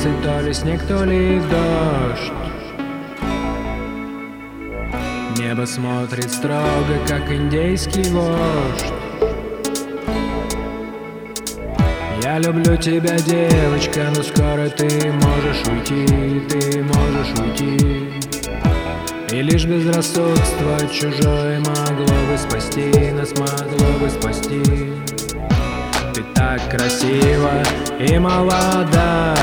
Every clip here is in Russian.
улице то ли снег, то ли дождь. Небо смотрит строго, как индейский вождь. Я люблю тебя, девочка, но скоро ты можешь уйти, ты можешь уйти. И лишь безрассудство чужое могло бы спасти, нас могло бы спасти Ты так красива и молода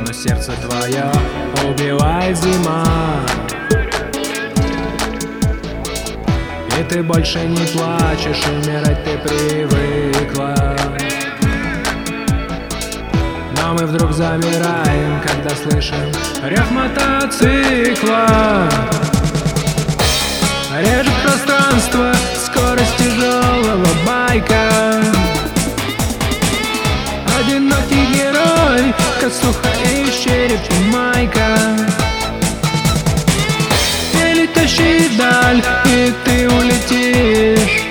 Но сердце твое убивает зима. И ты больше не плачешь, умирать ты привыкла. Но мы вдруг замираем, когда слышим рев мотоцикла. Режет пространство, скорость тяжелого байка. Одинокий герой, косуха и череп майка. Или тащи вдаль, и ты улетишь.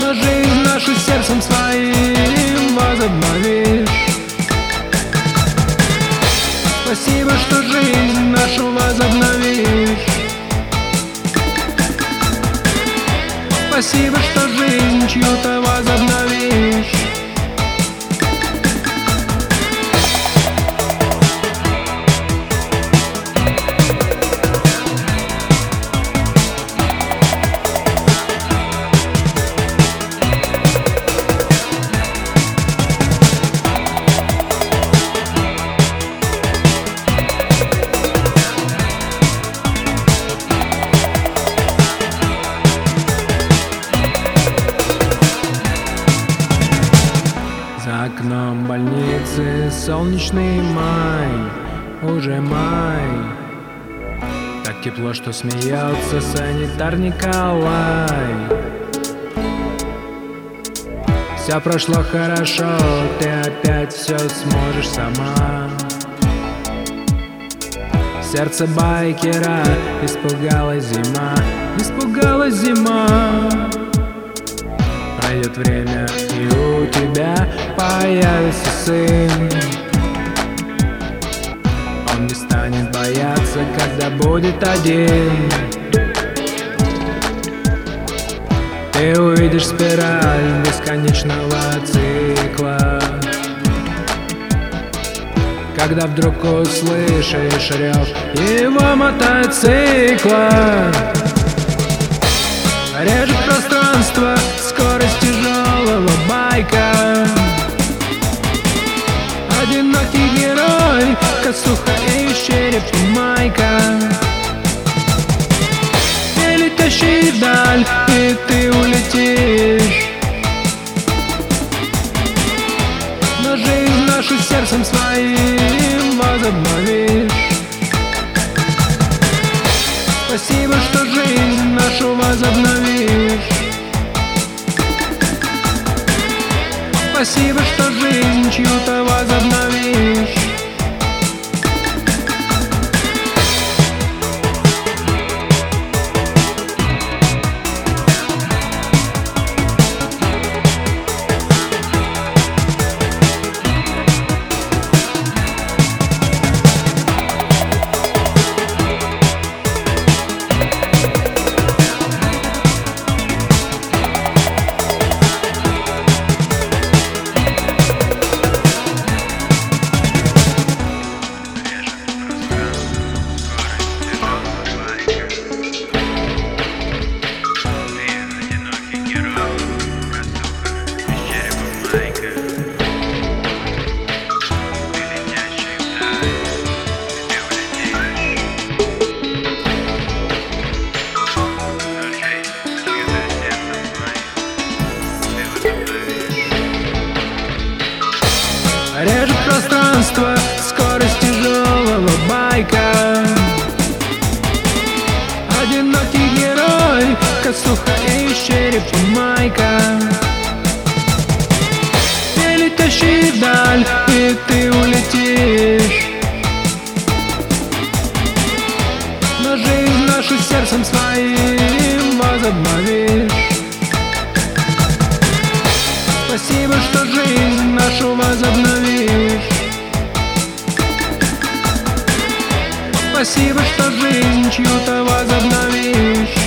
Но жизнь нашу сердцем своим возобновишь. Спасибо, что жизнь нашу возобновишь Спасибо, что жизнь чью-то солнечный май, уже май. Так тепло, что смеется санитар Николай. Все прошло хорошо, ты опять все сможешь сама. Сердце байкера испугалась зима, испугалась зима Пройдет время, и у тебя появится сын. Он не станет бояться, когда будет один. Ты увидишь спираль бесконечного цикла. Когда вдруг услышишь рев его мотоцикла Спасибо, что жизнь нашу возобновишь Спасибо, что жизнь чью-то возобновишь одинокий герой Косуха и череп майка. Перетащи вдаль, и ты улетишь. Но жизнь нашу сердцем своим возобновишь. Спасибо, что жизнь нашу возобновишь. Спасибо, что жизнь чью-то возобновишь